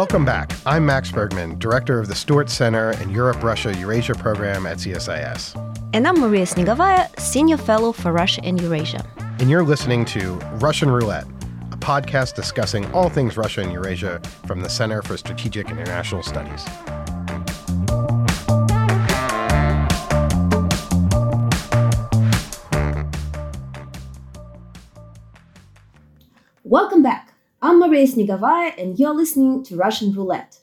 Welcome back. I'm Max Bergmann, director of the Stuart Center and Europe Russia Eurasia program at CSIS. And I'm Maria Snegovaya, senior fellow for Russia and Eurasia. And you're listening to Russian Roulette, a podcast discussing all things Russia and Eurasia from the Center for Strategic and International Studies. I'm Maria Snegovaya, and you're listening to Russian Roulette.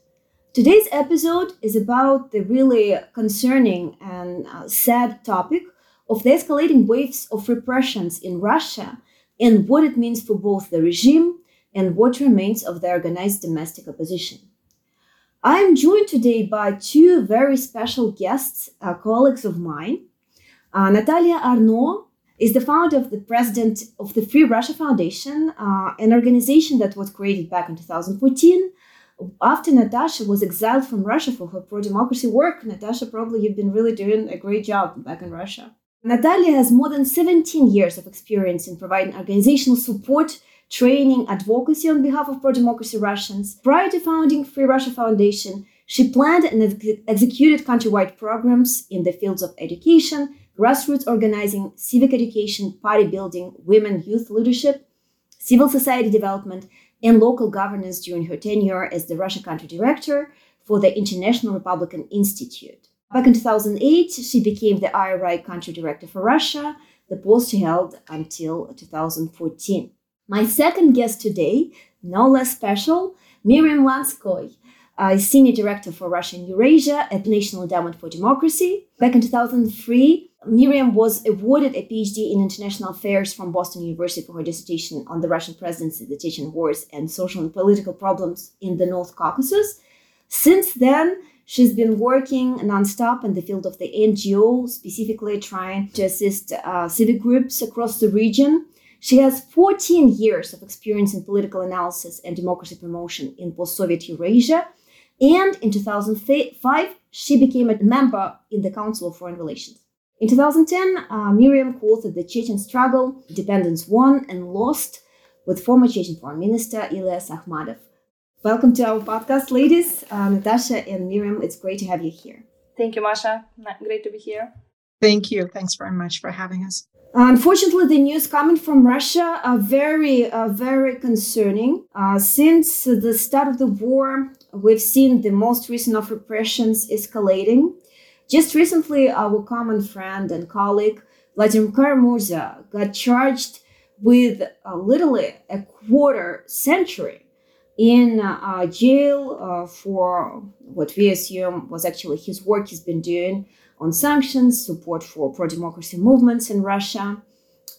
Today's episode is about the really concerning and uh, sad topic of the escalating waves of repressions in Russia and what it means for both the regime and what remains of the organized domestic opposition. I am joined today by two very special guests, uh, colleagues of mine. Uh, Natalia Arno is the founder of the president of the Free Russia Foundation, uh, an organization that was created back in 2014. After Natasha was exiled from Russia for her pro democracy work, Natasha, probably you've been really doing a great job back in Russia. Natalia has more than 17 years of experience in providing organizational support, training, advocacy on behalf of pro democracy Russians. Prior to founding Free Russia Foundation, she planned and ex- executed countrywide programs in the fields of education, grassroots organizing, civic education, party building, women youth leadership, civil society development, and local governance during her tenure as the Russia country director for the International Republican Institute. Back in 2008, she became the IRI country director for Russia, the post she held until 2014. My second guest today, no less special, Miriam Lanskoy, uh, senior director for Russia and Eurasia at National Endowment for Democracy. Back in 2003, Miriam was awarded a PhD in international affairs from Boston University for her dissertation on the Russian presidency, the Chechen wars, and social and political problems in the North Caucasus. Since then, she's been working nonstop in the field of the NGO, specifically trying to assist uh, civic groups across the region. She has 14 years of experience in political analysis and democracy promotion in post Soviet Eurasia. And in 2005, she became a member in the Council of Foreign Relations. In 2010, uh, Miriam co-authored the Chechen struggle, Dependence Won and Lost, with former Chechen Foreign Minister Ilyas Akhmadov. Welcome to our podcast, ladies. Uh, Natasha and Miriam, it's great to have you here. Thank you, Masha. Great to be here. Thank you. Thanks very much for having us. Unfortunately, the news coming from Russia are very, uh, very concerning. Uh, since the start of the war, we've seen the most recent of repressions escalating. Just recently, our common friend and colleague Vladimir Kara-Murza got charged with uh, literally a quarter century in uh, jail uh, for what we assume was actually his work he's been doing on sanctions, support for pro democracy movements in Russia.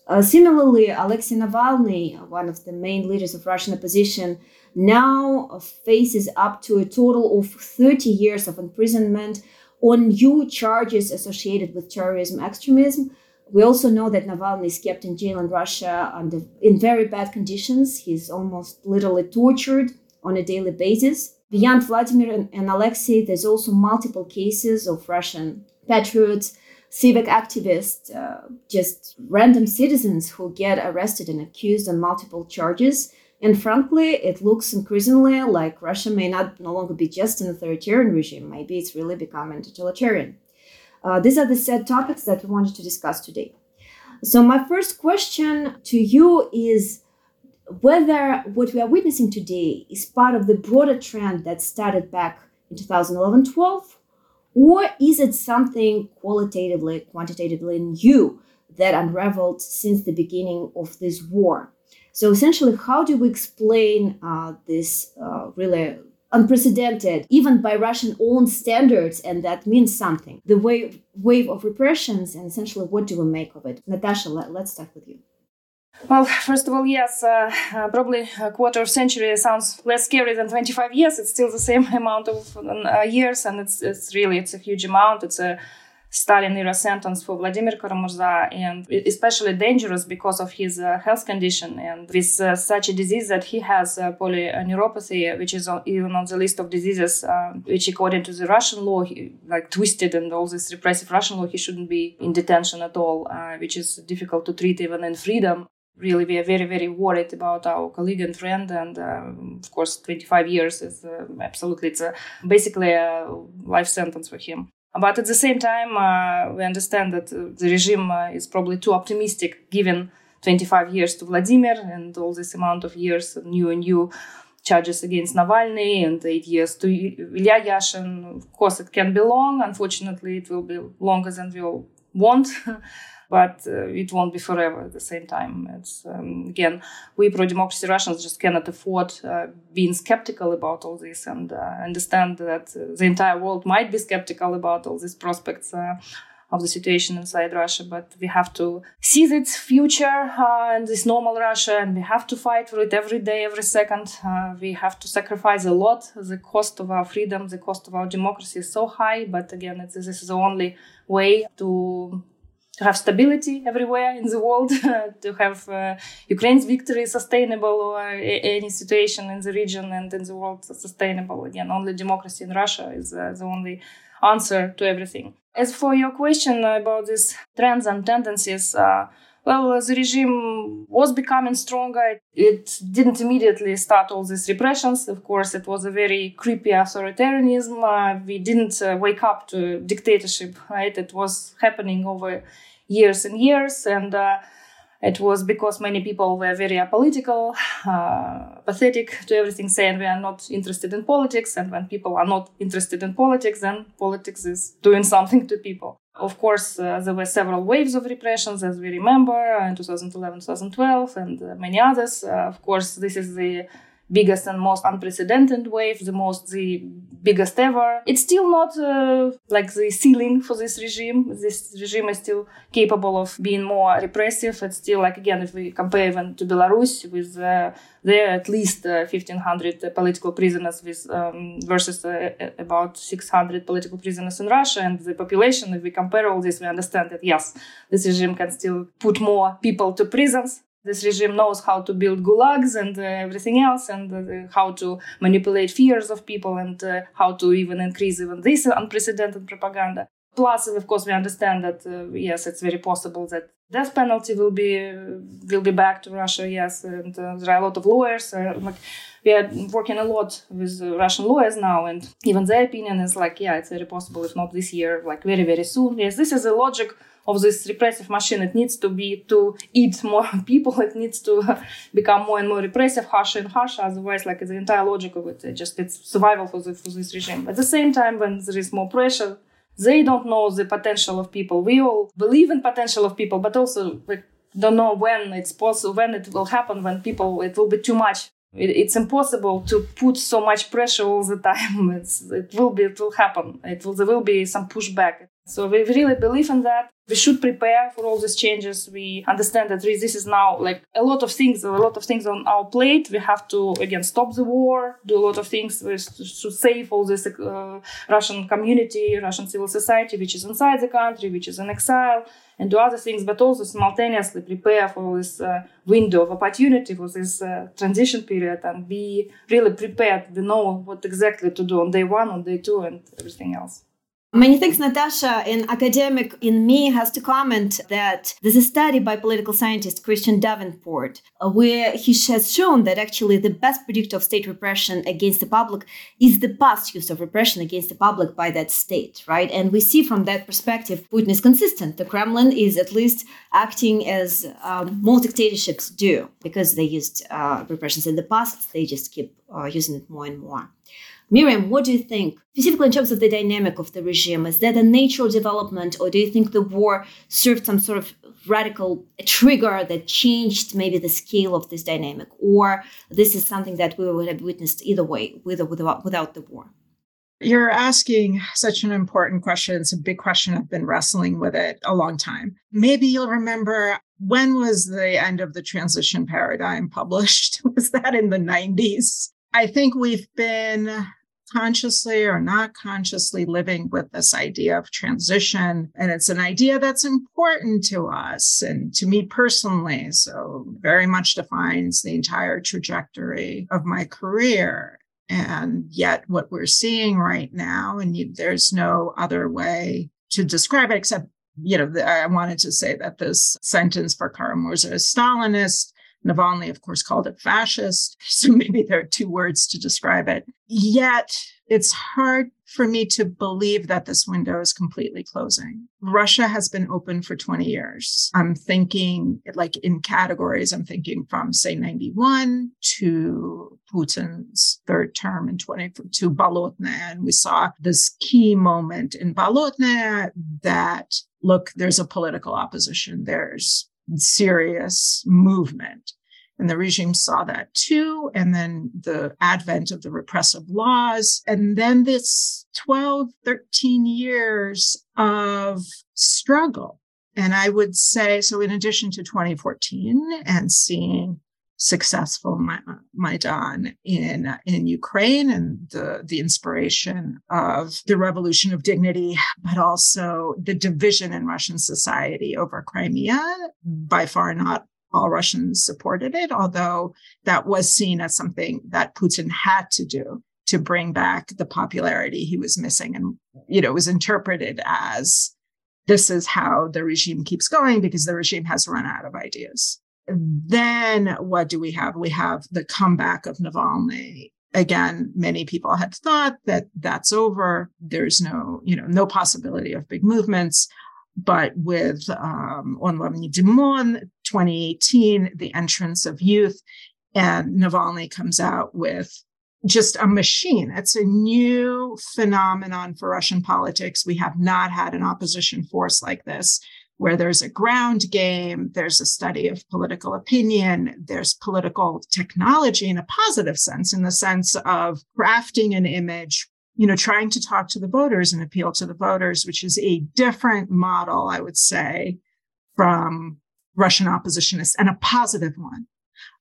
Uh, similarly, Alexei Navalny, one of the main leaders of Russian opposition, now faces up to a total of 30 years of imprisonment on new charges associated with terrorism extremism. We also know that Navalny is kept in jail in Russia under, in very bad conditions. He's almost literally tortured on a daily basis. Beyond Vladimir and, and Alexei, there's also multiple cases of Russian patriots, civic activists, uh, just random citizens who get arrested and accused on multiple charges and frankly, it looks increasingly like Russia may not no longer be just an authoritarian regime. Maybe it's really becoming totalitarian. Uh, these are the sad topics that we wanted to discuss today. So, my first question to you is whether what we are witnessing today is part of the broader trend that started back in 2011 12, or is it something qualitatively, quantitatively new that unraveled since the beginning of this war? So essentially, how do we explain uh, this uh, really unprecedented, even by Russian own standards, and that means something. The wave, wave of repressions, and essentially, what do we make of it? Natasha, let, us start with you. Well, first of all, yes, uh, uh, probably a quarter of century sounds less scary than 25 years. It's still the same amount of uh, years, and it's, it's really it's a huge amount. It's a Stalin era sentence for Vladimir Kara-Murza and especially dangerous because of his uh, health condition. And with uh, such a disease that he has uh, polyneuropathy, which is on, even on the list of diseases, uh, which according to the Russian law, he, like twisted and all this repressive Russian law, he shouldn't be in detention at all, uh, which is difficult to treat even in freedom. Really we are very very worried about our colleague and friend and um, of course 25 years is uh, absolutely it's a, basically a life sentence for him but at the same time uh, we understand that uh, the regime uh, is probably too optimistic given 25 years to vladimir and all this amount of years new and new charges against Navalny and eight years to Ilya Yashin. Of course, it can be long. Unfortunately, it will be longer than we all want. but uh, it won't be forever at the same time. It's um, again, we pro-democracy Russians just cannot afford uh, being skeptical about all this and uh, understand that the entire world might be skeptical about all these prospects of the situation inside Russia, but we have to seize its future uh, and this normal Russia, and we have to fight for it every day, every second. Uh, we have to sacrifice a lot. The cost of our freedom, the cost of our democracy is so high, but again, this is the only way to to have stability everywhere in the world, to have uh, Ukraine's victory sustainable or any situation in the region and in the world sustainable. Again, only democracy in Russia is uh, the only answer to everything. As for your question about these trends and tendencies, uh, well, the regime was becoming stronger. It didn't immediately start all these repressions. Of course, it was a very creepy authoritarianism. Uh, we didn't uh, wake up to dictatorship, right? It was happening over years and years. And uh, it was because many people were very apolitical, uh, pathetic to everything, saying we are not interested in politics. And when people are not interested in politics, then politics is doing something to people. Of course, uh, there were several waves of repressions, as we remember, in 2011, 2012, and uh, many others. Uh, of course, this is the biggest and most unprecedented wave, the most, the biggest ever. It's still not uh, like the ceiling for this regime. This regime is still capable of being more repressive. It's still like, again, if we compare even to Belarus with uh, there at least uh, 1500 political prisoners with, um, versus uh, about 600 political prisoners in Russia and the population. If we compare all this, we understand that yes, this regime can still put more people to prisons this regime knows how to build gulags and uh, everything else and uh, how to manipulate fears of people and uh, how to even increase even this unprecedented propaganda. Plus of course we understand that uh, yes it's very possible that death penalty will be will be back to russia yes and uh, there are a lot of lawyers uh, like we are working a lot with russian lawyers now and even their opinion is like yeah it's very possible if not this year like very very soon. Yes this is a logic of this repressive machine. It needs to be to eat more people. It needs to become more and more repressive, harsher and harsher. Otherwise, like the entire logic of it, it just it's survival for, the, for this regime. At the same time, when there is more pressure, they don't know the potential of people. We all believe in potential of people, but also we don't know when it's possible, when it will happen, when people it will be too much. It, it's impossible to put so much pressure all the time. It's, it will be, it will happen. It will, there will be some pushback. So we really believe in that. We should prepare for all these changes. We understand that this is now like a lot of things, a lot of things on our plate. We have to again stop the war, do a lot of things to save all this uh, Russian community, Russian civil society, which is inside the country, which is in exile, and do other things, but also simultaneously prepare for this uh, window of opportunity for this uh, transition period and be really prepared. We know what exactly to do on day one, on day two, and everything else. Many thanks, Natasha. An academic in me has to comment that there's a study by political scientist Christian Davenport uh, where he has shown that actually the best predictor of state repression against the public is the past use of repression against the public by that state, right? And we see from that perspective, Putin is consistent. The Kremlin is at least acting as um, most dictatorships do because they used uh, repressions in the past, they just keep uh, using it more and more. Miriam, what do you think, specifically in terms of the dynamic of the regime? Is that a natural development, or do you think the war served some sort of radical trigger that changed maybe the scale of this dynamic, or this is something that we would have witnessed either way, with or without, without the war? You're asking such an important question. It's a big question. I've been wrestling with it a long time. Maybe you'll remember when was the end of the transition paradigm published? was that in the 90s? I think we've been consciously or not consciously living with this idea of transition. And it's an idea that's important to us and to me personally. So, very much defines the entire trajectory of my career. And yet, what we're seeing right now, and you, there's no other way to describe it except you know, I wanted to say that this sentence for Kara-Murza is Stalinist. Navalny, of course, called it fascist. So maybe there are two words to describe it. Yet it's hard for me to believe that this window is completely closing. Russia has been open for 20 years. I'm thinking like in categories, I'm thinking from say 91 to Putin's third term in 20 to Bolotnaya. And we saw this key moment in Bolotnaya that look, there's a political opposition. There's serious movement. And the regime saw that too. And then the advent of the repressive laws. And then this 12, 13 years of struggle. And I would say, so in addition to 2014 and seeing successful Maidan in in Ukraine and the the inspiration of the revolution of dignity, but also the division in Russian society over Crimea. By far, not all Russians supported it, although that was seen as something that Putin had to do to bring back the popularity he was missing. And, you know, was interpreted as this is how the regime keeps going because the regime has run out of ideas. Then what do we have? We have the comeback of Navalny. Again, many people had thought that that's over. There's no, you know, no possibility of big movements. But with um, On L'avenir du Monde 2018, the entrance of youth, and Navalny comes out with just a machine. It's a new phenomenon for Russian politics. We have not had an opposition force like this, where there's a ground game, there's a study of political opinion, there's political technology in a positive sense, in the sense of crafting an image you know, trying to talk to the voters and appeal to the voters, which is a different model, I would say, from Russian oppositionists and a positive one.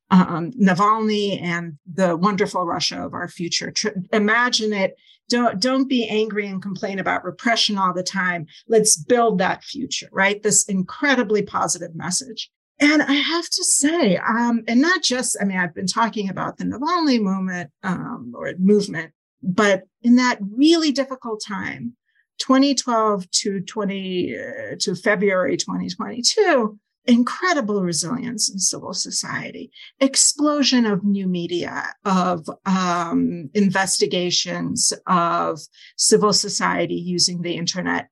Um, Navalny and the wonderful Russia of our future. Tr- imagine it. Don't don't be angry and complain about repression all the time. Let's build that future, right? This incredibly positive message. And I have to say, um, and not just, I mean, I've been talking about the Navalny movement um, or movement but in that really difficult time, 2012 to 20 uh, to February 2022, incredible resilience in civil society, explosion of new media, of um, investigations of civil society using the internet,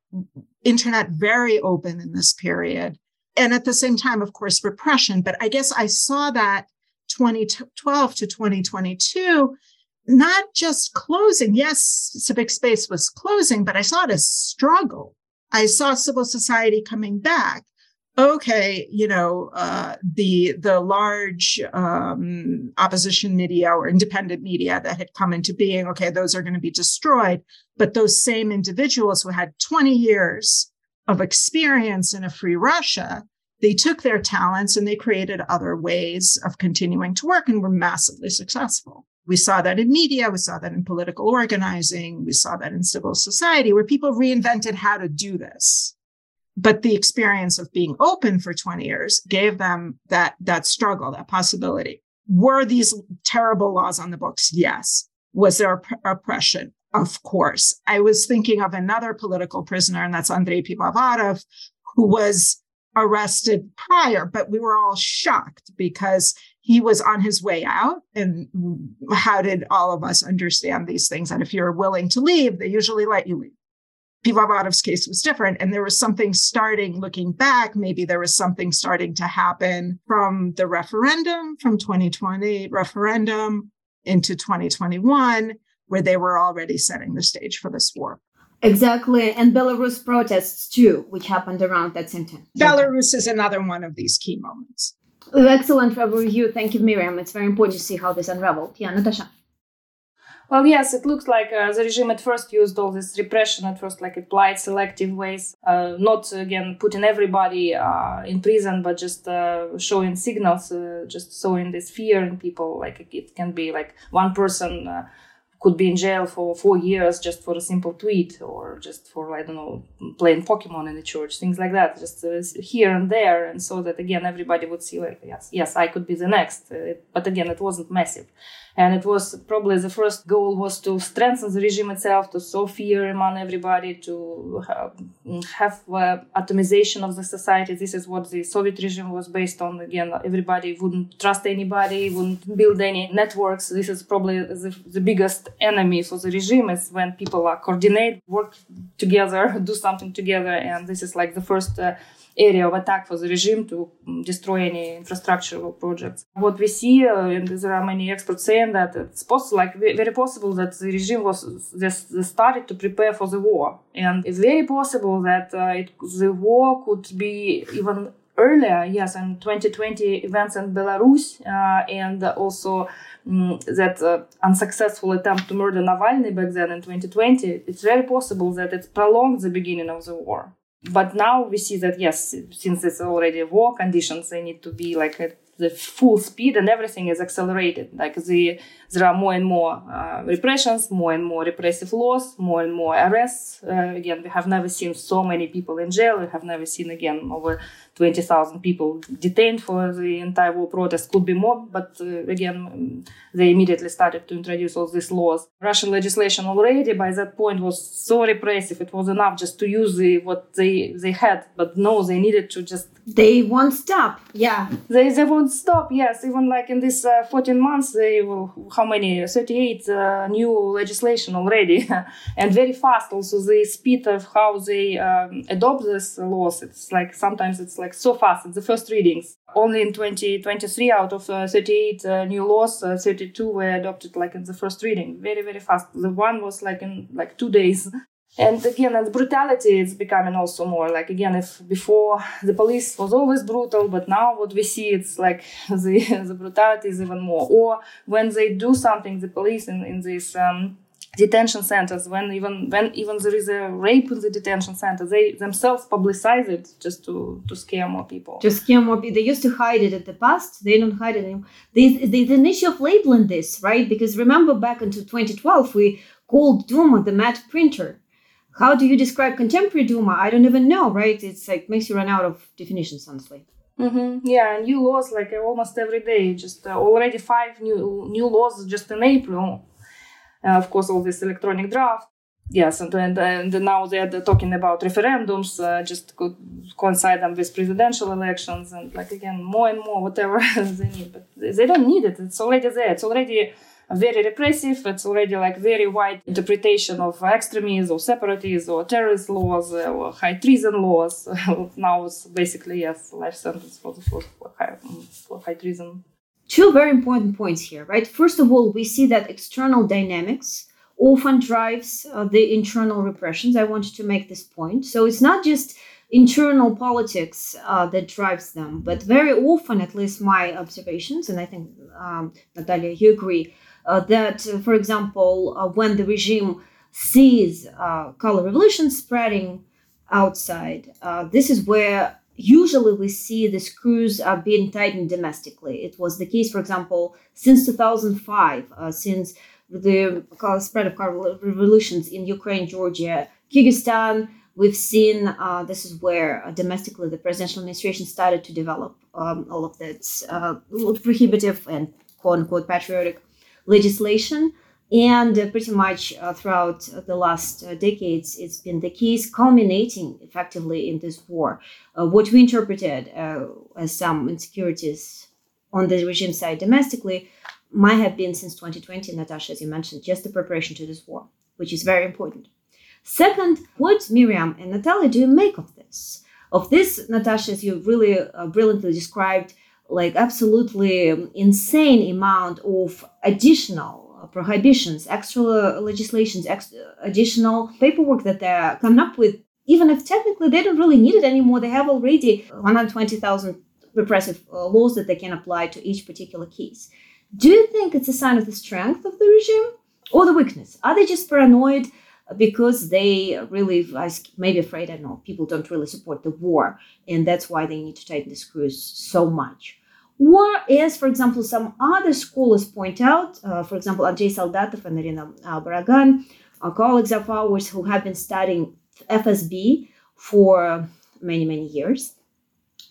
internet very open in this period. And at the same time, of course, repression. But I guess I saw that 2012 to 2022 not just closing. Yes, civic space was closing, but I saw it as struggle. I saw civil society coming back. Okay, you know, uh, the the large um, opposition media or independent media that had come into being. Okay, those are going to be destroyed. But those same individuals who had 20 years of experience in a free Russia, they took their talents and they created other ways of continuing to work and were massively successful. We saw that in media, we saw that in political organizing, we saw that in civil society, where people reinvented how to do this. But the experience of being open for 20 years gave them that, that struggle, that possibility. Were these terrible laws on the books? Yes. Was there opp- oppression? Of course. I was thinking of another political prisoner, and that's Andrei Pivovarov, who was arrested prior, but we were all shocked because he was on his way out. And how did all of us understand these things? And if you're willing to leave, they usually let you leave. Pivovarov's case was different. And there was something starting looking back. Maybe there was something starting to happen from the referendum, from 2020 referendum into 2021, where they were already setting the stage for this war. Exactly. And Belarus protests too, which happened around that same time. Belarus is another one of these key moments. Excellent review. Thank you, Miriam. It's very important to see how this unraveled. Yeah, Natasha. Well, yes, it looks like uh, the regime at first used all this repression at first, like applied selective ways, uh, not again putting everybody uh, in prison, but just uh, showing signals, uh, just sowing this fear in people. Like it can be like one person uh, could be in jail for four years just for a simple tweet or just for I don't know playing Pokemon in the church, things like that, just uh, here and there, and so that again everybody would see like yes, yes, I could be the next. Uh, but again, it wasn't massive and it was probably the first goal was to strengthen the regime itself to sow fear among everybody to have, have uh, atomization of the society. This is what the soviet regime was based on. Again everybody wouldn't trust anybody wouldn't build any networks. This is probably the, the biggest enemy for the regime is when people are coordinate work together do something together. And this is like the first uh, area of attack for the regime to destroy any infrastructural projects. What we see, and there are many experts saying that it's possible, like very possible that the regime was just started to prepare for the war, and it's very possible that uh, it, the war could be even earlier. Yes, in 2020 events in Belarus, uh, and also. Um, that uh, unsuccessful attempt to murder Navalny back then in 2020, it's very possible that it prolonged the beginning of the war but now we see that yes since it's already war conditions they need to be like the full speed and everything is accelerated like the there are more and more uh, repressions more and more repressive laws more and more arrests uh, again we have never seen so many people in jail we have never seen again over 20,000 people detained for the entire war protest. Could be more, but uh, again, they immediately started to introduce all these laws. Russian legislation already by that point was so repressive. It was enough just to use the, what they, they had, but no, they needed to just. They won't stop. Yeah. They, they won't stop. Yes. Even like in this uh, 14 months, they will, how many? 38 uh, new legislation already and very fast. Also the speed of how they um, adopt this laws. It's like sometimes it's like like so fast. It's the first readings. Only in 2023 out of uh, 38 uh, new laws, uh, 32 were adopted like in the first reading. Very, very fast. The one was like in like two days. And again, the brutality is becoming also more like again, if before the police was always brutal, but now what we see, it's like the, the brutality is even more. Or when they do something, the police in, in this um, detention centers when even when even there is a rape in the detention center they themselves publicize it just to to scare more people. To scare more people they used to hide it in the past they don't hide it anymore. There's, there's an issue of labeling this right? Because remember back into 2012 we called duma the mad printer how do you describe contemporary duma i don't even know right it's like makes you run out of definitions honestly Mm-hmm. Yeah, and new laws like almost every day. Just uh, already five new new laws just in April uh, of course, all this electronic draft. Yes, and, and, and now they're talking about referendums, uh, just could coincide them with presidential elections, and like again, more and more whatever they need. But they don't need it. It's already there. It's already very repressive. It's already like very wide interpretation of extremism or separatism or terrorist laws uh, or high treason laws. now it's basically yes, life sentence for the for high, for high treason two very important points here, right? First of all, we see that external dynamics often drives uh, the internal repressions. I wanted to make this point. So it's not just internal politics uh, that drives them, but very often, at least my observations, and I think um, Natalia, you agree, that, uh, for example, uh, when the regime sees uh, color revolution spreading outside, this is where usually we see the screws are being tightened domestically. It was the case, for example, since 2005, uh, since the spread of color revolutions in Ukraine, Georgia, Kyrgyzstan. We've seen uh, this is where uh, domestically the presidential administration started to develop um, all of that uh, prohibitive and quote unquote patriotic legislation. And uh, pretty much uh, throughout the last uh, decades, it's been the case, culminating effectively in this war. what we interpreted as some insecurities on the regime side domestically might have been since 2020, Natasha, as you mentioned, just the preparation to this war, which is very important. Second, what Miriam and Natalia do you make of this? Of this, Natasha, as you really uh, brilliantly described, like absolutely insane amount of additional prohibitions, extra legislations, extra, additional paperwork that they're coming up with, even if technically they don't really need it anymore, they have already 120,000 repressive uh, laws that they can apply to each particular case. Do you think it's a sign of the strength of the regime or the weakness? Are they just paranoid because they really, maybe afraid, I know, people don't really support the war, and that's why they need to tighten the screws so much? Or, as for example, some other scholars point out, uh, for example, Andrei Soldatov and Irina Borogan, uh, colleagues of ours who have been studying FSB for many, many years.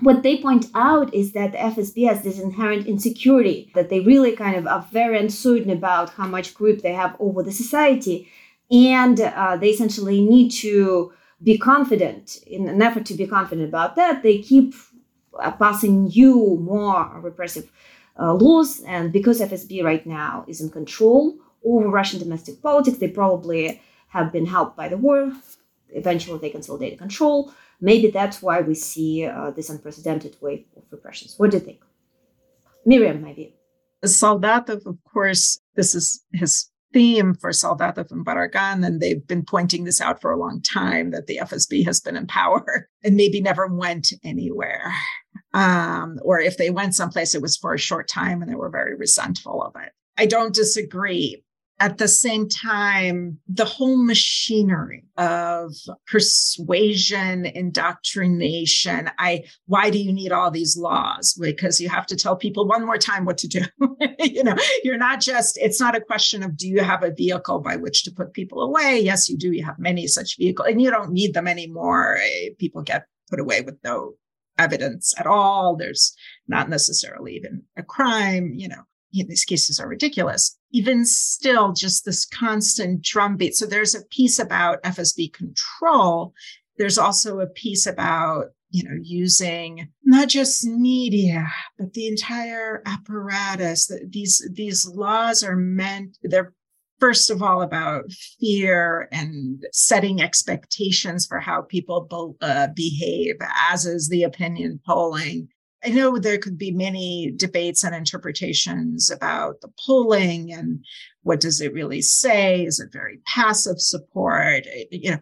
What they point out is that the FSB has this inherent insecurity, that they really kind of are very uncertain about how much grip they have over the society. And uh, they essentially need to be confident in an effort to be confident about that. They keep uh, passing new, more repressive uh, laws. And because FSB right now is in control over Russian domestic politics, they probably have been helped by the war. Eventually, they consolidated control. Maybe that's why we see uh, this unprecedented wave of repressions. What do you think? Miriam, maybe. Soldatov, of course, this is his theme for Soldatov and Borogan, and they've been pointing this out for a long time that the FSB has been in power and maybe never went anywhere. Um, or if they went someplace, it was for a short time and they were very resentful of it. I don't disagree at the same time, the whole machinery of persuasion, indoctrination. I, why do you need all these laws? Because you have to tell people one more time what to do. you know, you're not just, it's not a question of do you have a vehicle by which to put people away? Yes, you do. You have many such vehicles and you don't need them anymore. Eh, people get put away with no evidence at all. There's not necessarily even a crime, you know these cases are ridiculous. Even still, just this constant drumbeat. So there's a piece about FSB control. There's also a piece about you know using not just media but the entire apparatus these these laws are meant they're first of all about fear and setting expectations for how people uh, behave as is the opinion polling I know there could be many debates and interpretations about the polling and what does it really say? Is it very passive support? You know,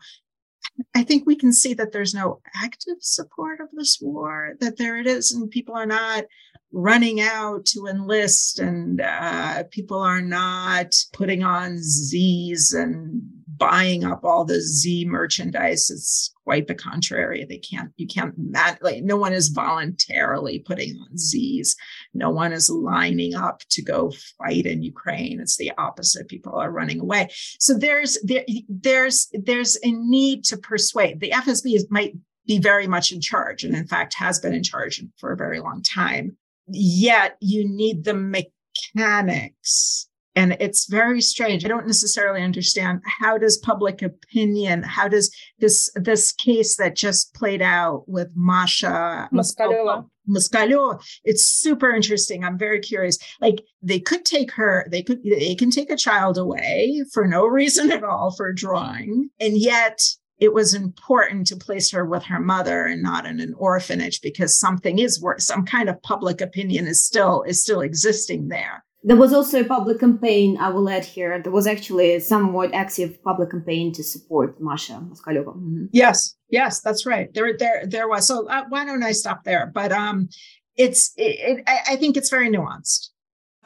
I think we can see that there's no active support of this war, that there it is, and people are not running out to enlist, and uh, people are not putting on Z's and buying up all the Z merchandise. It's quite the contrary. They can't, you can't, like, no one is voluntarily putting on Z's. No one is lining up to go fight in Ukraine. It's the opposite. People are running away. So there's, there, there's, there's a need to persuade. The FSB is, might be very much in charge, and in fact has been in charge for a very long time. Yet you need the mechanics and it's very strange i don't necessarily understand how does public opinion how does this this case that just played out with masha Moskaleova. Moskaleova. It's super interesting. I'm very curious. Like they could take her, they could they can take a child away for no reason at all for drawing. And yet it was important to place her with her mother and not in an orphanage because something is worse. Some kind of public opinion is still is still existing there. There was also a public campaign, I will add here. There was actually a somewhat active public campaign to support Masha Moskaleova. Mm-hmm. Yes, yes, that's right. There, there, there was. So uh, why don't I stop there? But um, it's, it, it, I think it's very nuanced.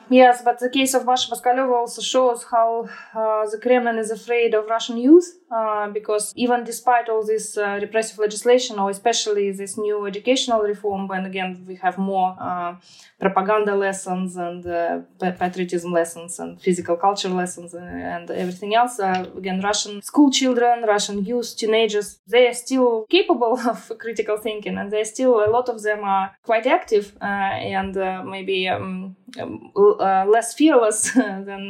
Yes, but the case of Masha Moskaleova also shows how uh, the Kremlin is afraid of Russian youth uh, because even despite all this uh, repressive legislation, or especially this new educational reform, when again we have more uh, propaganda lessons and uh, patriotism lessons and physical culture lessons uh, and everything else, again, Russian school children, Russian youth, teenagers, they are still capable of critical thinking and they still, a lot of them are quite active and maybe um, um, less fearless than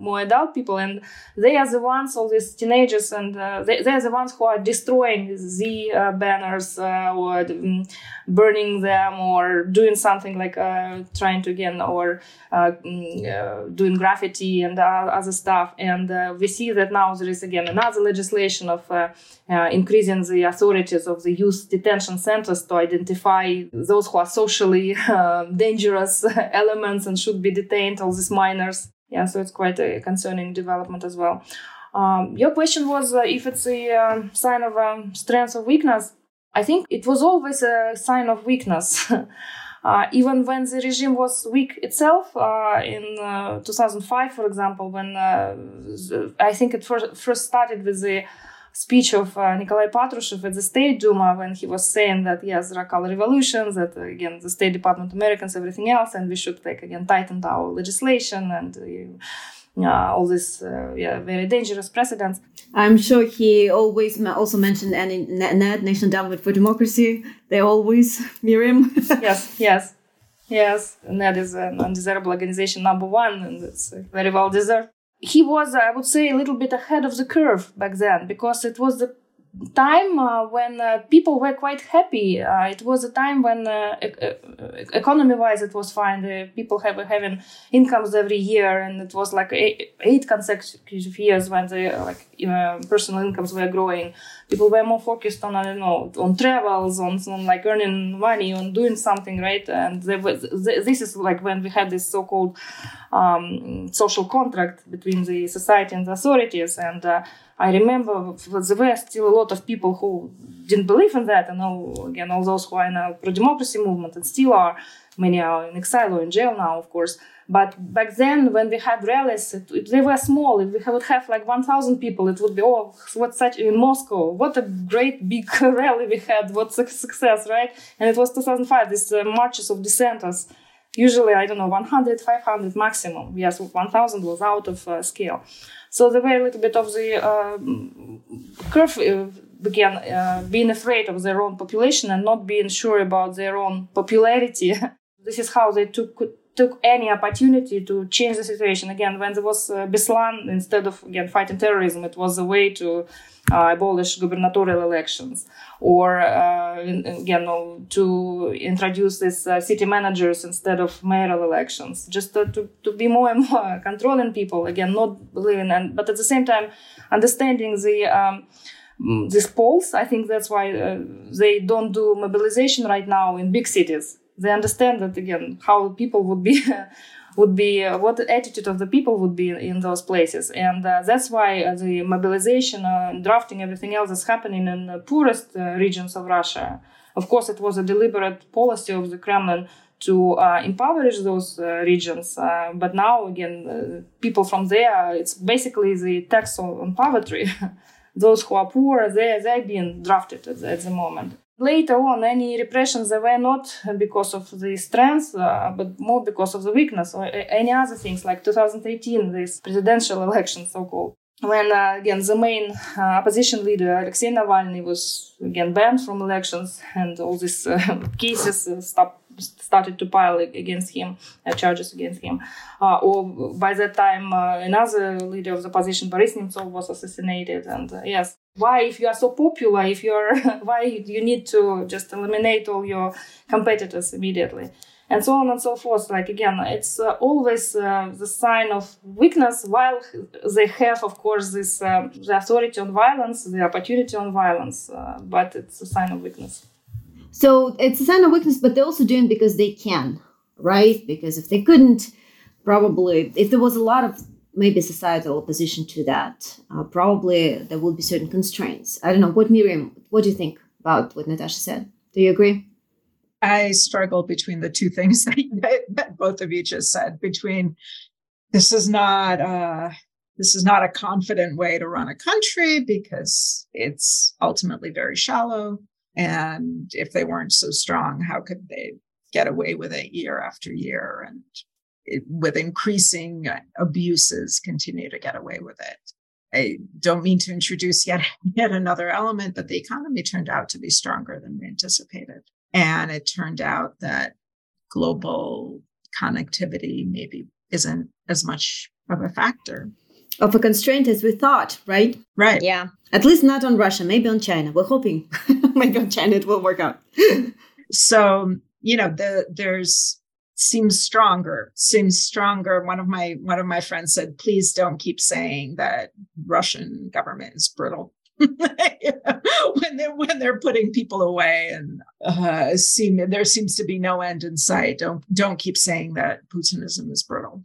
more adult people, and they are the ones, all these teenagers, and uh, they, are the ones who are destroying the uh, banners uh, or um, burning them or doing something like uh, trying to again or mm, doing graffiti and other stuff. And we see that now there is again another legislation of increasing the authorities of the youth detention centers to identify those who are socially dangerous elements and should be detained, all these minors. Yeah, so it's quite a concerning development as well. Um, your question was uh, if it's a uh, sign of um, strength or weakness. I think it was always a sign of weakness. uh, even when the regime was weak itself, uh, in uh, 2005, for example, when uh, I think it first, first started with the speech of uh, Nikolai Patrushev at the State Duma when he was saying that yes, are color revolutions, that again the State Department, Americans, everything else, and we should like again tighten our legislation and uh, all this uh, yeah very dangerous precedents. I'm sure he always also mentioned any NED National Endowment for Democracy. They always Miriam. yes, yes. Yes, NED is an undesirable organization number one, and it's very well deserved he was, I would say, a little bit ahead of the curve back then because it was the time uh, when uh, people were quite happy. Uh, it was a time when, uh, economy-wise, it was fine. People have having incomes every year, and it was like eight, eight consecutive years when the like personal incomes were growing. People were more focused on I don't know on travels, on, on like earning money, on doing something, right? And was, this is like when we had this so-called um, social contract between the society and the authorities, and uh, I remember there were still a lot of people who didn't believe in that. And now, again, all those who are in the pro-democracy movement and still are, many are in exile or in jail now, of course. But back then, when we had rallies, it, it, they were small. If we would have like 1,000 people, it would be, oh, what such in Moscow? What a great big rally we had. What success, right? And it was 2005, these uh, marches of dissenters. Usually, I don't know, 100, 500 maximum. Yes, 1,000 was out of uh, scale. So the way a little bit of the uh, curve uh, began uh, being afraid of their own population and not being sure about their own popularity. this is how they took took any opportunity to change the situation. Again, when there was uh, Beslan, instead of again fighting terrorism, it was a way to uh, abolish gubernatorial elections. Or uh, again to introduce these uh, city managers instead of mayoral elections. Just to, to, to be more and more controlling people. Again not believing and but at the same time understanding the um, these polls. I think that's why uh, they don't do mobilization right now in big cities they understand that again how people would be would be uh, what the attitude of the people would be in those places. And uh, that's why uh, the mobilization uh, drafting everything else is happening in the poorest uh, regions of russia. Of course it was a deliberate policy of the kremlin to uh, impoverish those regions but now again people from there it's basically the tax on, poverty. Those who are poor they they're being drafted at at the moment later on any repressions they were not because of the strength uh, but more because of the weakness or any other things like 2018 this presidential election so-called when uh, again the main uh, opposition leader Alexei Navalny was again banned from elections and all these uh, cases uh, stopped started to pile against him, uh, charges against him. Or by that time, another leader of the opposition, Boris Nemtsov, was assassinated. And yes, why, if you are so popular, if you're, why you need to just eliminate all your competitors immediately? and so on and so forth. Like again, it's uh, always uh, the sign of weakness, while they have, of course, this uh, the authority on violence, the opportunity on violence, uh, but it's a sign of weakness. So it's a sign of weakness, but they're also doing because they can, right? Because if they couldn't, probably if there was a lot of maybe societal opposition to that, uh, probably there will be certain constraints. I don't know. What Miriam, what do you think about what Natasha said? Do you agree? I struggle between the two things that, that both of you just said. Between this is not uh, this is not a confident way to run a country because it's ultimately very shallow and if they weren't so strong, how could they get away with it year after year and with increasing uh, abuses continue to get away with it? I don't mean to introduce yet yet another element, but the economy turned out to be stronger than we anticipated. And it turned out that global connectivity maybe isn't as much of a factor. Of a constraint as we thought, right? Right. Yeah. At least not on Russia, maybe on China. We're hoping maybe on China it will work out. so, you know, the there's seems stronger, seems stronger. One of my one of my friends said, please don't keep saying that Russian government is brittle. when they're when they're putting people away and uh, seem there seems to be no end in sight. Don't don't keep saying that Putinism is brittle.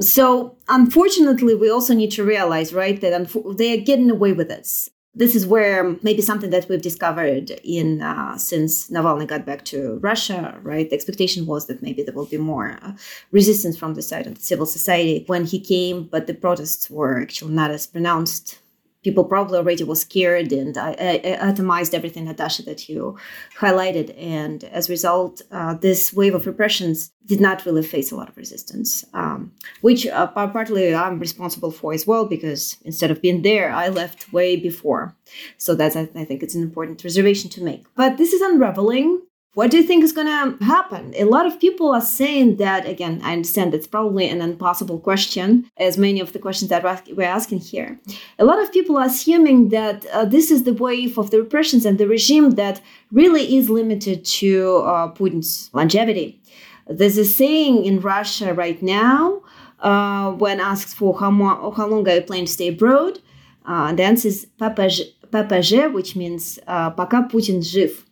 So, unfortunately, we also need to realize, right, that they are getting away with this. This is where maybe something that we've discovered in uh, since Navalny got back to Russia, right? The expectation was that maybe there will be more uh, resistance from the side of the civil society when he came, but the protests were actually not as pronounced people probably already were scared and I, I, atomized everything, Natasha, that you highlighted. And as a result, uh, this wave of repressions did not really face a lot of resistance, um, which uh, partly I'm responsible for as well, because instead of being there, I left way before. So that's, I, I think it's an important reservation to make. But this is unraveling what do you think is going to happen? A lot of people are saying that, again, I understand it's probably an impossible question, as many of the questions that we're asking here. A lot of people are assuming that uh, this is the wave of the repressions and the regime that really is limited to uh, Putin's longevity. There's a saying in Russia right now uh, when asked for how, mo- how long are you planning to stay abroad, uh, the answer is PPG, which means uh, пока Putin жив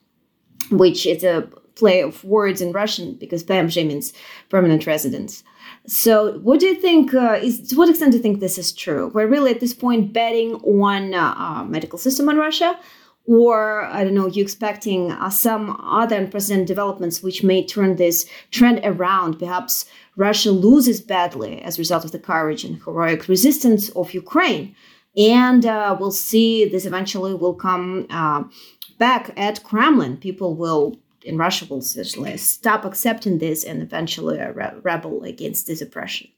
which is a play of words in Russian because PMZ means permanent residence. So, what do you think? Uh, is to what extent do you think this is true? We're really at this point betting on uh, medical system in Russia, or I don't know, you expecting uh, some other unprecedented developments which may turn this trend around? Perhaps Russia loses badly as a result of the courage and heroic resistance of Ukraine, and uh, we'll see this eventually will come uh, back at Kremlin, people will in Russia will stop accepting this and eventually re- rebel against this oppression.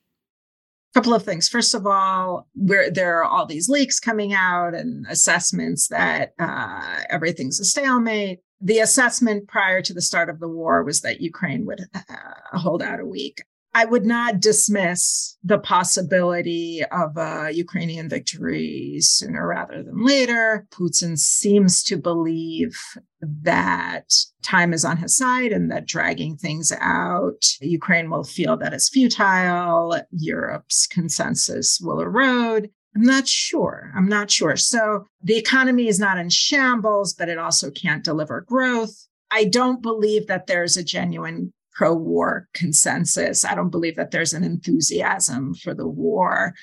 A couple of things. First of all, where there are all these leaks coming out and assessments that uh, everything's a stalemate. The assessment prior to the start of the war was that Ukraine would uh, hold out a week. I would not dismiss the possibility of a Ukrainian victory sooner rather than later. Putin seems to believe that time is on his side and that dragging things out, Ukraine will feel that it's futile, Europe's consensus will erode. I'm not sure. I'm not sure. So the economy is not in shambles, but it also can't deliver growth. I don't believe that there's a genuine pro war consensus. I don't believe that there's an enthusiasm for the war.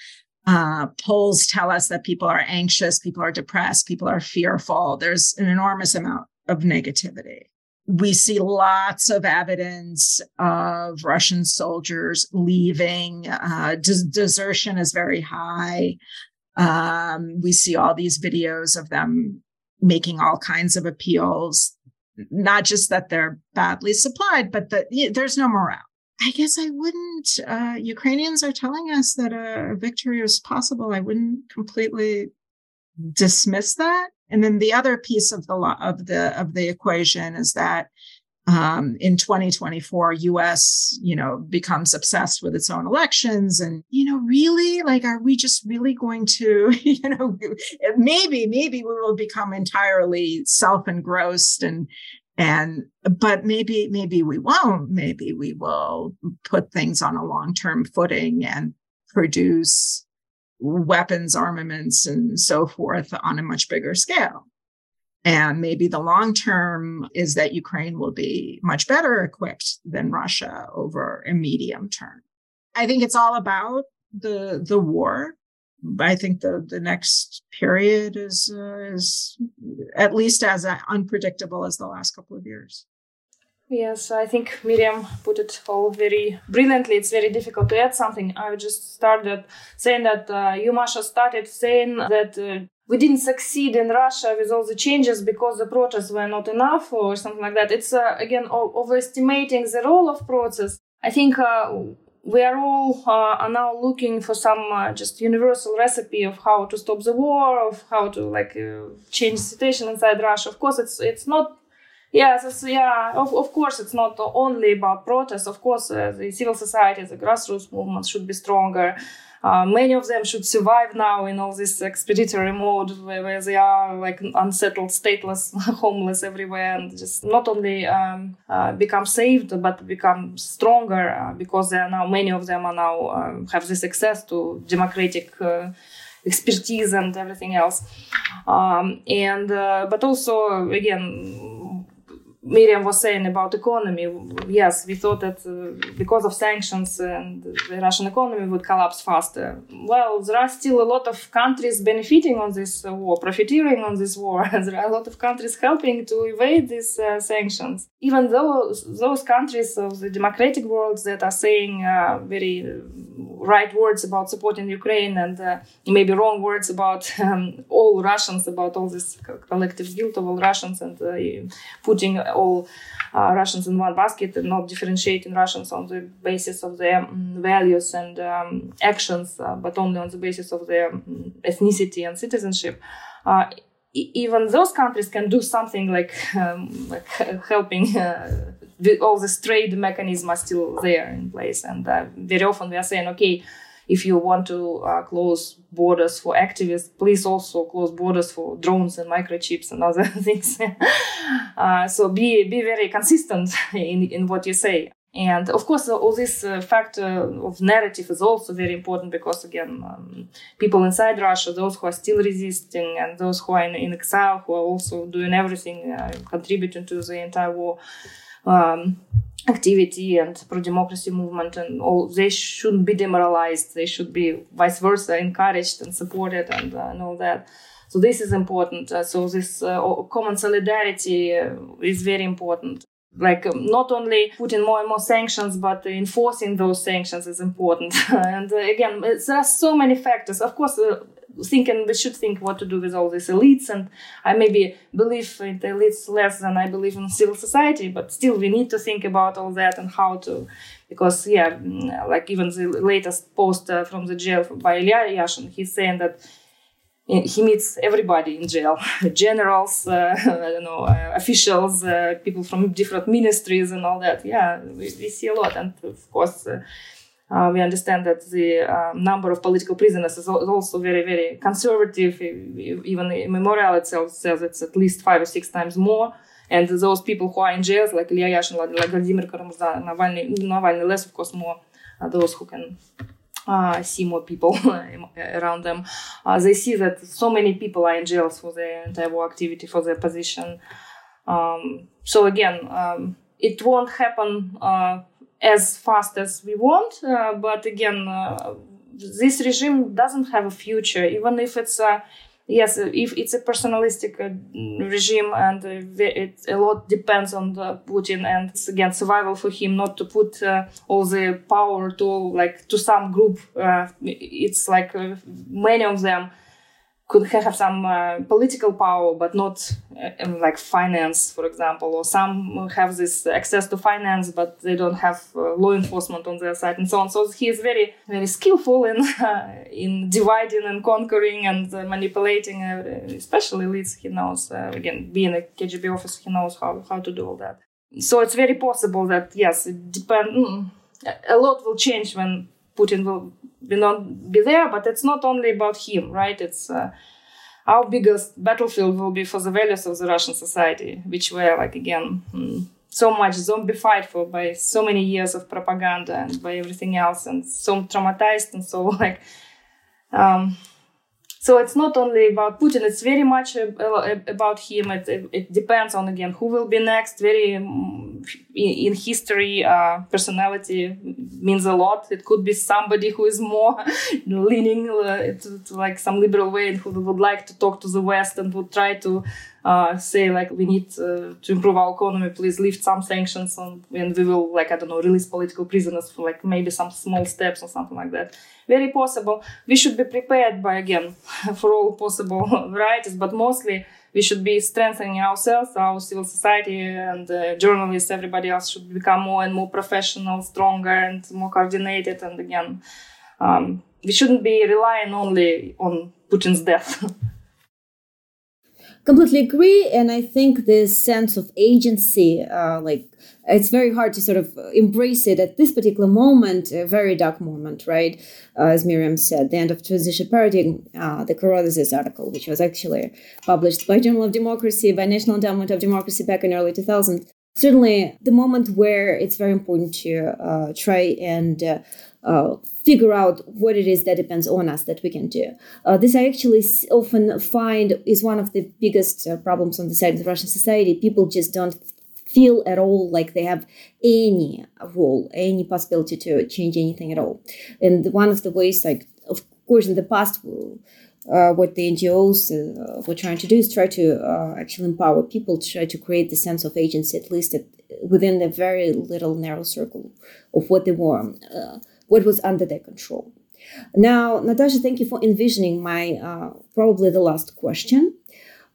Uh, polls tell us that people are anxious, people are depressed, people are fearful. There's an enormous amount of negativity. We see lots of evidence of Russian soldiers leaving. Uh, des- desertion is very high. Um, we see all these videos of them making all kinds of appeals not just that they're badly supplied, but that there's no morale. I guess I wouldn't. Uh, Ukrainians are telling us that a victory is possible. I wouldn't completely dismiss that. And then the other piece of the of the of the equation is that um, in 2024, US, you know, becomes obsessed with its own elections. And, you know, really, like, are we just really going to, you know, maybe, maybe we will become entirely self engrossed and, and, but maybe, maybe we won't. Maybe we will put things on a long term footing and produce weapons, armaments, and so forth on a much bigger scale. And maybe the long term is that Ukraine will be much better equipped than Russia over a medium term. I think it's all about the the war. I think the the next period is uh, is at least as uh, unpredictable as the last couple of years. Yes, I think Miriam put it all very brilliantly. It's very difficult to add something. I just started saying that uh, you, Masha, started saying that uh, we didn't succeed in Russia with all the changes because the protests were not enough or something like that. It's uh, again overestimating the role of protests. I think uh, we are all uh, are now looking for some uh, just universal recipe of how to stop the war, of how to like uh, change the situation inside Russia. Of course, it's it's not. Yes, yeah. Of, of course, it's not only about protests. Of course, uh, the civil society, the grassroots movement should be stronger. Uh, many of them should survive now in all this expeditory mode where, where they are like unsettled, stateless, homeless everywhere, and just not only um, uh, become saved but become stronger uh, because they are now many of them are now um, have this access to democratic uh, expertise and everything else. Um, and uh, but also again Miriam was saying about economy, yes, we thought that uh, because of sanctions and the Russian economy would collapse faster. Well, there are still a lot of countries benefiting on this war, profiteering on this war. there are a lot of countries helping to evade these uh, sanctions. Even though those countries of the democratic world that are saying uh, very right words about supporting Ukraine and uh, maybe wrong words about um, all Russians, about all this collective guilt of all Russians and uh, putting all uh, Russians in one basket and not differentiating Russians on the basis of their um, values and um, actions, uh, but only on the basis of their um, ethnicity and citizenship. Uh, even those countries can do something like um, like helping uh, all the trade mechanisms are still there in place and uh, very often we are saying okay if you want to uh, close borders for activists please also close borders for drones and microchips and other things. Uh, so be be very consistent in, in what you say. And of course, all this uh, factor of narrative is also very important because, again, um, people inside Russia, those who are still resisting and those who are in, in exile, who are also doing everything, uh, contributing to the entire war um, activity and pro democracy movement, and all, they shouldn't be demoralized. They should be vice versa, encouraged and supported and, uh, and all that. So this is important. Uh, so this uh, common solidarity uh, is very important like um, not only putting more and more sanctions but enforcing those sanctions is important and uh, again there are so many factors of course uh, and we should think what to do with all these elites and i maybe believe in the elites less than i believe in civil society but still we need to think about all that and how to because yeah mm, like even the latest post uh, from the jail by Ilya Yashin he's saying that he meets everybody in jail. Generals uh, i don't know uh, officials uh, people from different ministries and all that. Yeah we, we see a lot and of course uh, uh, we understand that the uh, number of political prisoners is also very very conservative even the memorial itself says it's at least five or six times more and those people who are in jails like Ilya Yashin like Vladimir Kara-Murza Navalny, Navalny less of course more those who can uh, see more people around them. Uh, they see that so many people are in jails for their entire war activity, for their position. Um, so again, um, it won't happen uh, as fast as we want, uh, but again, uh, this regime doesn't have a future, even if it's a yes, if it's a personalistic uh, regime and uh, it, a lot depends on Putin and it's again survival for him not to put uh, all the power to like to some group. Uh, it's like uh, many of them could have some uh, political power, but not uh, like finance, for example, or some have this access to finance, but they don't have uh, law enforcement on their side, and so on. So he is very, very skillful in uh, in dividing and conquering and uh, manipulating, uh, especially elites. He knows again, being a KGB officer, he knows how how to do all that. So it's very possible that yes, it depend. Mm, a lot will change when Putin will will not be there. But it's not only about him, right? It's uh, our biggest battlefield will be for the values of the Russian society, which were like again hmm, so much zombified for by so many years of propaganda and by everything else, and so traumatized and so like. Um, so it's not only about Putin; it's very much about him. It, it, depends on again who will be next. Very mm, in history, uh, personality means a lot. It could be somebody who is more leaning uh, to, to, like some liberal way and who would like to talk to the West and would try to say like we need uh, to improve our economy please lift some sanctions on, and we will like i don't know release political prisoners for like maybe some small steps or something like that. Very possible. We should be prepared by again for all possible varieties but mostly we should be strengthening ourselves our civil society and uh, journalists. Everybody else should become more and more professional stronger and more coordinated and again um, we shouldn't be relying only on putin's death completely agree and i think this sense of agency uh, like it's very hard to sort of embrace it at this particular moment a very dark moment right? Uh, as miriam said the end of transition paradigm uh, the Carothers's article which was actually published by journal of democracy by national endowment of democracy back in early 2000 certainly the moment where it's very important to uh, try and uh, uh, figure out what it is that depends on us that we can do. Uh, this I actually often find is one of the biggest uh, problems on the side of the Russian society. People just don't feel at all like they have any role, any possibility to change anything at all. And one of the ways, like, of course, in the past, uh, what the NGOs uh, were trying to do is try to uh, actually empower people to try to create the sense of agency, at least at, within the very little narrow circle of what they were. Uh, what was under their control. Now, Natasha, thank you for envisioning my uh, probably the last question.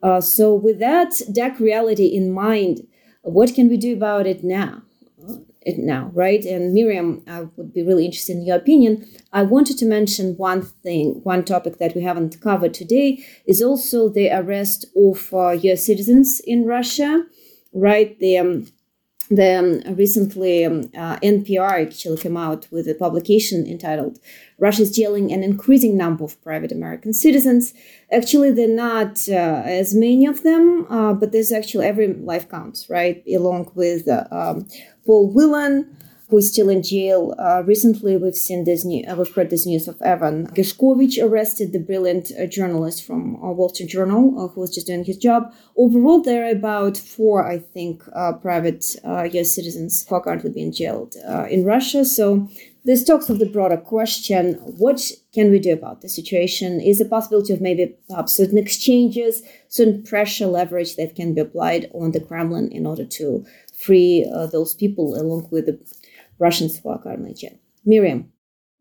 Uh, so, with that dark reality in mind, what can we do about it now? It now, right? And Miriam, I would be really interested in your opinion. I wanted to mention one thing, one topic that we haven't covered today is also the arrest of uh, U.S. citizens in Russia, right? The um, the um, recently um, uh, NPR actually came out with a publication entitled "Russia is jailing an increasing number of private American citizens." Actually, they're not uh, as many of them, uh, but there's actually every life counts, right? Along with uh, um, Paul Whelan, who is still in jail. Uh, recently, we've seen this new, uh, we've heard this news of Evan Gershkovich arrested, the brilliant uh, journalist from uh, Wall Street Journal, uh, who was just doing his job. Overall, there are about four, I think, uh, private U.S. citizens who are currently being jailed in Russia. So this talks of the broader question: What can we do about the situation? Is the possibility of maybe perhaps certain exchanges, certain pressure leverage that can be applied on the Kremlin in order to free uh, those people along with the Russians who are currently jailed. Miriam.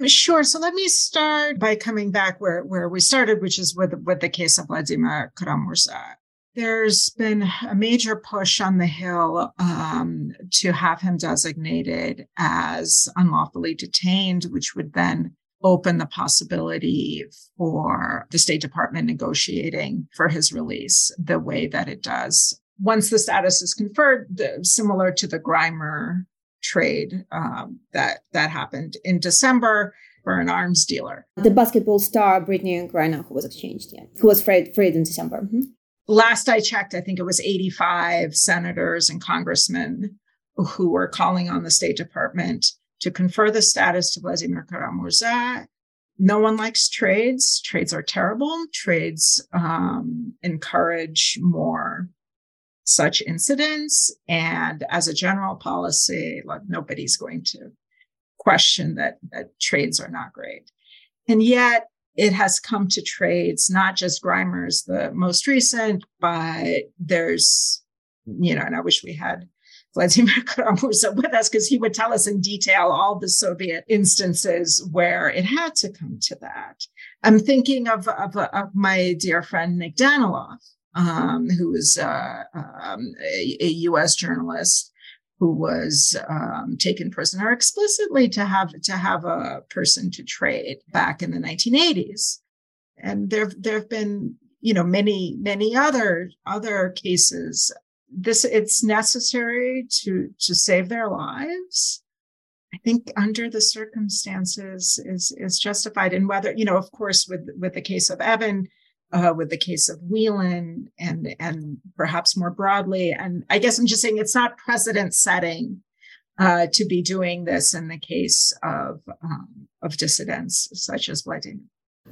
Sure. So let me start by coming back where, where we started, which is with, with the case of Vladimir Kara-Murza. There's been a major push on the Hill um, to have him designated as unlawfully detained, which would then open the possibility for the State Department negotiating for his release the way that it does. Once the status is conferred, the, similar to the Griner trade um, that that happened in December for an arms dealer. The basketball star Brittney Griner, who was exchanged, yeah, who was freed, freed in December. Mm-hmm. Last I checked, I think it was 85 senators and congressmen who were calling on the State Department to confer the status to Vladimir Kara-Murza. No one likes trades. Trades are terrible. Trades um, encourage more such incidents. And as a general policy, like nobody's going to question that, that trades are not great. And yet it has come to trades, not just Griner's the most recent, but there's, you know, and I wish we had Vladimir Kara-Murza with us because he would tell us in detail all the Soviet instances where it had to come to that. I'm thinking of, of, of my dear friend Nick Danilov, um, who was uh, um, a, a, U.S. journalist who was um, taken prisoner explicitly to have to have a person to trade back in the 1980s, and there there have been you know many many other other cases. This it's necessary to to save their lives. I think under the circumstances is is justified, and whether you know, of course, with with the case of Evan uh, with the case of Whelan and and perhaps more broadly. And I guess I'm just saying it's not precedent setting uh, to be doing this in the case of um, of dissidents such as Vladimir.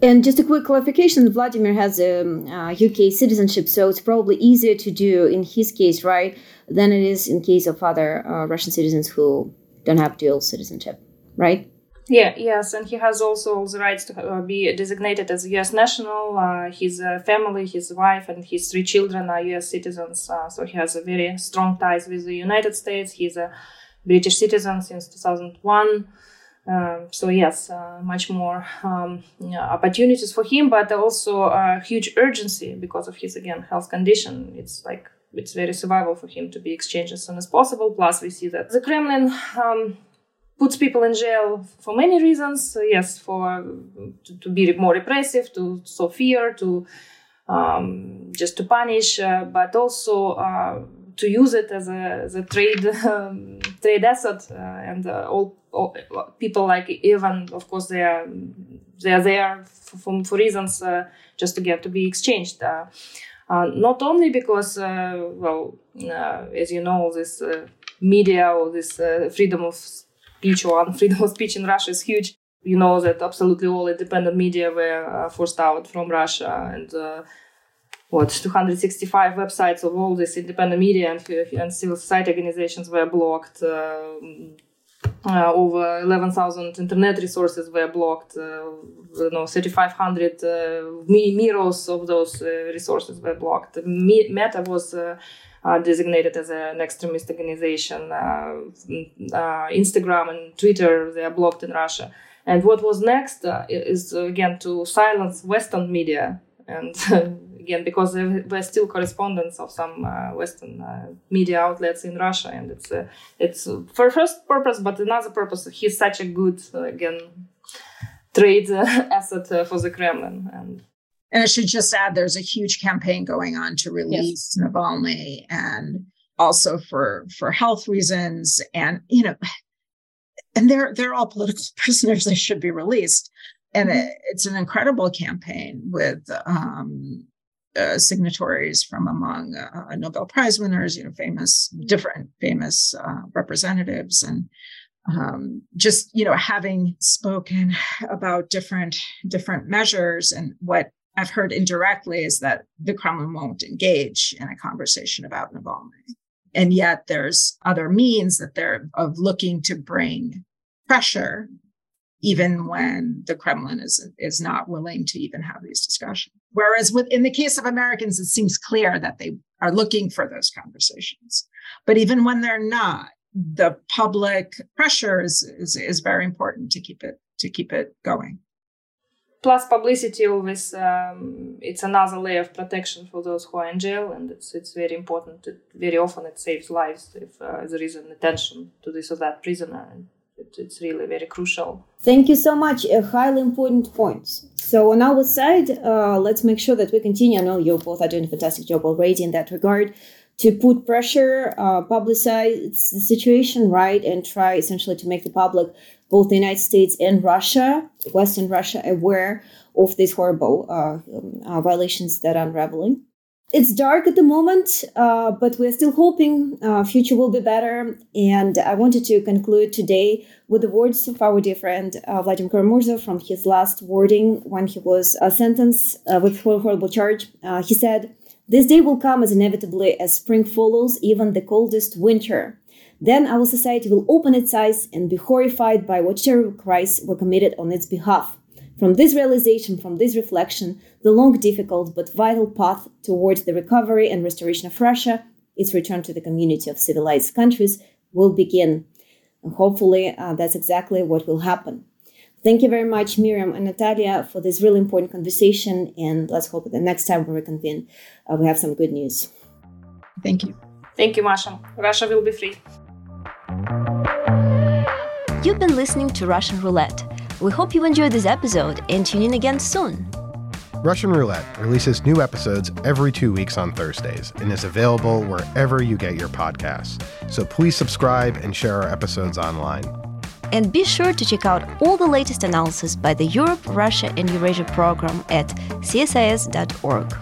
And just a quick clarification: Vladimir has a um, uh, UK citizenship, so it's probably easier to do in his case, right, than it is in case of other uh, Russian citizens who don't have dual citizenship, right? Yeah, yes, and he has also the rights to uh, be designated as a U.S. national. Uh, his uh, family, his wife, and his three children are U.S. citizens. Uh, so he has a very strong ties with the United States. He's a British citizen since 2001. Um, so yes, uh, much more um, opportunities for him, but also a huge urgency because of his again health condition. It's like it's very survival for him to be exchanged as soon as possible. Plus, we see that the Kremlin um, puts people in jail for many reasons. Uh, yes, for to, to, be more repressive, to sow fear, to um, just to punish, uh, but also uh, to use it as a, as a trade um, trade asset. Uh, and uh, all, all, people like Evan, of course, they are they are there for, for reasons uh, just to get to be exchanged. not only because, well, as you know, this media or this freedom of speech or freedom of speech in Russia is huge. You know that absolutely all independent media were uh, forced out from Russia, and uh, what 265 websites of all these independent media and, and civil society organizations were blocked. Uh, uh, over 11,000 internet resources were blocked. Uh, you know, 3,500 uh, mirrors of those uh, resources were blocked. Meta was designated as an extremist organization. Instagram and Twitter they are blocked in Russia. And what was next is again to silence Western media and again because there were still correspondents of some uh, Western uh, media outlets in Russia, and it's uh, it's for first purpose, but another purpose. He's such a good again trade asset for the Kremlin, and and I should just add, there's a huge campaign going on to release yes. Navalny, and also for for health reasons, and you know, and they're they're all political prisoners. They should be released and mm-hmm. it, it's an incredible campaign with um, uh, signatories from among uh, Nobel Prize winners, you know, famous, different famous uh, representatives, and um, just you know having spoken about different different measures and what I've heard indirectly is that the Kremlin won't engage in a conversation about Navalny, and yet there's other means that they're of looking to bring pressure even when the Kremlin is is not willing to even have these discussions. Whereas with in the case of Americans, it seems clear that they are looking for those conversations. But even when they're not, the public pressure is, is, is very important to keep it to keep it going. Plus, publicity always um, it's another layer of protection for those who are in jail, and it's it's very important. It, very often, it saves lives if uh, there is an attention to this or that prisoner. And it's really very crucial. Thank you so much. A highly important points. So on our side, uh, let's make sure that we continue. I know you both are doing a fantastic job already in that regard to put pressure, uh, publicize the situation, right, and try essentially to make the public, both the United States and Russia, Western Russia, aware of these horrible uh, uh, violations that are unraveling it's dark at the moment, uh, but we're still hoping uh, future will be better. And I wanted to conclude today with the words of our dear friend uh, Vladimir Kara-Murza from his last wording when he was uh, sentenced uh, with horrible charge. Uh, he said, "This day will come as inevitably as spring follows even the coldest winter." Then our society will open its eyes and be horrified by what terrible crimes were committed on its behalf. From this realization, from this reflection, the long, difficult, but vital path towards the recovery and restoration of Russia, its return to the community of civilized countries, will begin. And hopefully, uh, that's exactly what will happen. Thank you very much, Miriam and Natalia, for this really important conversation. And let's hope that the next time we reconvene, uh, we have some good news. Thank you. Thank you, Masha. Russia will be free. You've been listening to Russian Roulette we hope you enjoyed this episode and tune in again soon. Russian Roulette releases new episodes every two weeks on Thursdays and is available wherever you get your podcasts. So please subscribe and share our episodes online. And be sure to check out all the latest analysis by the Europe, Russia, and Eurasia program at csis.org.